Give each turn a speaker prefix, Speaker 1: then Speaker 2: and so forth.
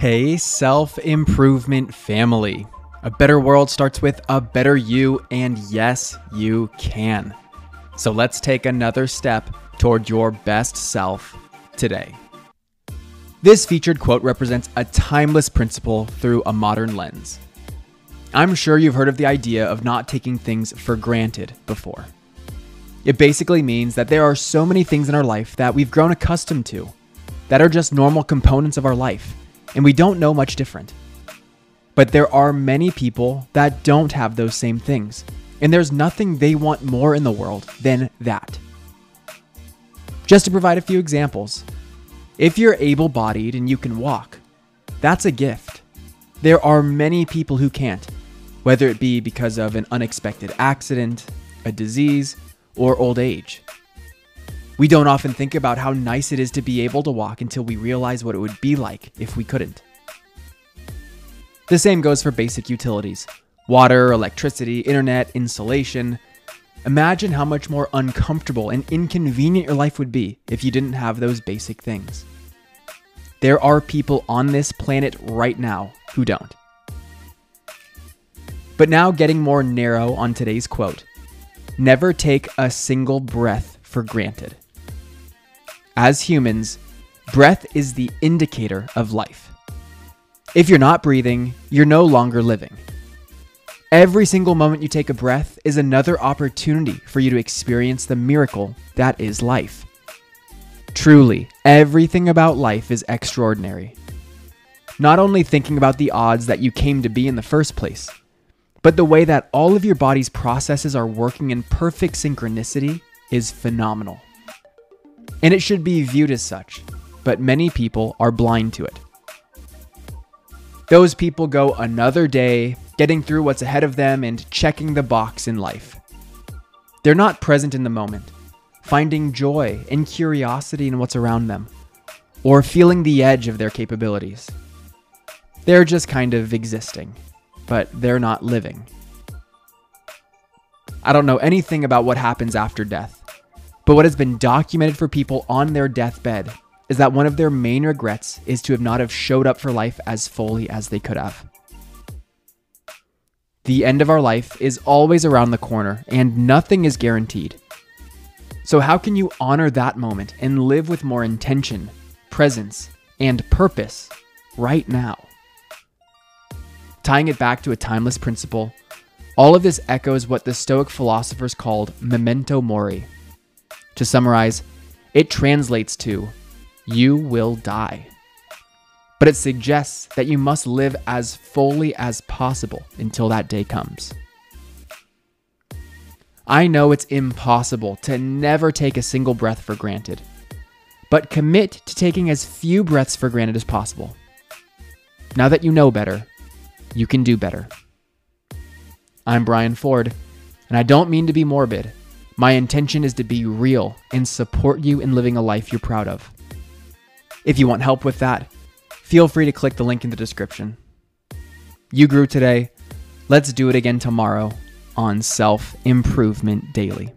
Speaker 1: Hey, self improvement family. A better world starts with a better you, and yes, you can. So let's take another step toward your best self today. This featured quote represents a timeless principle through a modern lens. I'm sure you've heard of the idea of not taking things for granted before. It basically means that there are so many things in our life that we've grown accustomed to, that are just normal components of our life and we don't know much different. But there are many people that don't have those same things, and there's nothing they want more in the world than that. Just to provide a few examples, if you're able bodied and you can walk, that's a gift. There are many people who can't, whether it be because of an unexpected accident, a disease, or old age. We don't often think about how nice it is to be able to walk until we realize what it would be like if we couldn't. The same goes for basic utilities water, electricity, internet, insulation. Imagine how much more uncomfortable and inconvenient your life would be if you didn't have those basic things. There are people on this planet right now who don't. But now, getting more narrow on today's quote never take a single breath for granted. As humans, breath is the indicator of life. If you're not breathing, you're no longer living. Every single moment you take a breath is another opportunity for you to experience the miracle that is life. Truly, everything about life is extraordinary. Not only thinking about the odds that you came to be in the first place, but the way that all of your body's processes are working in perfect synchronicity is phenomenal and it should be viewed as such, but many people are blind to it. Those people go another day, getting through what's ahead of them and checking the box in life. They're not present in the moment, finding joy and curiosity in what's around them, or feeling the edge of their capabilities. They're just kind of existing, but they're not living. I don't know anything about what happens after death, but what has been documented for people on their deathbed is that one of their main regrets is to have not have showed up for life as fully as they could have. The end of our life is always around the corner and nothing is guaranteed. So how can you honor that moment and live with more intention, presence, and purpose right now? Tying it back to a timeless principle, all of this echoes what the Stoic philosophers called memento mori, to summarize, it translates to you will die. But it suggests that you must live as fully as possible until that day comes. I know it's impossible to never take a single breath for granted, but commit to taking as few breaths for granted as possible. Now that you know better, you can do better. I'm Brian Ford, and I don't mean to be morbid. My intention is to be real and support you in living a life you're proud of. If you want help with that, feel free to click the link in the description. You grew today. Let's do it again tomorrow on Self Improvement Daily.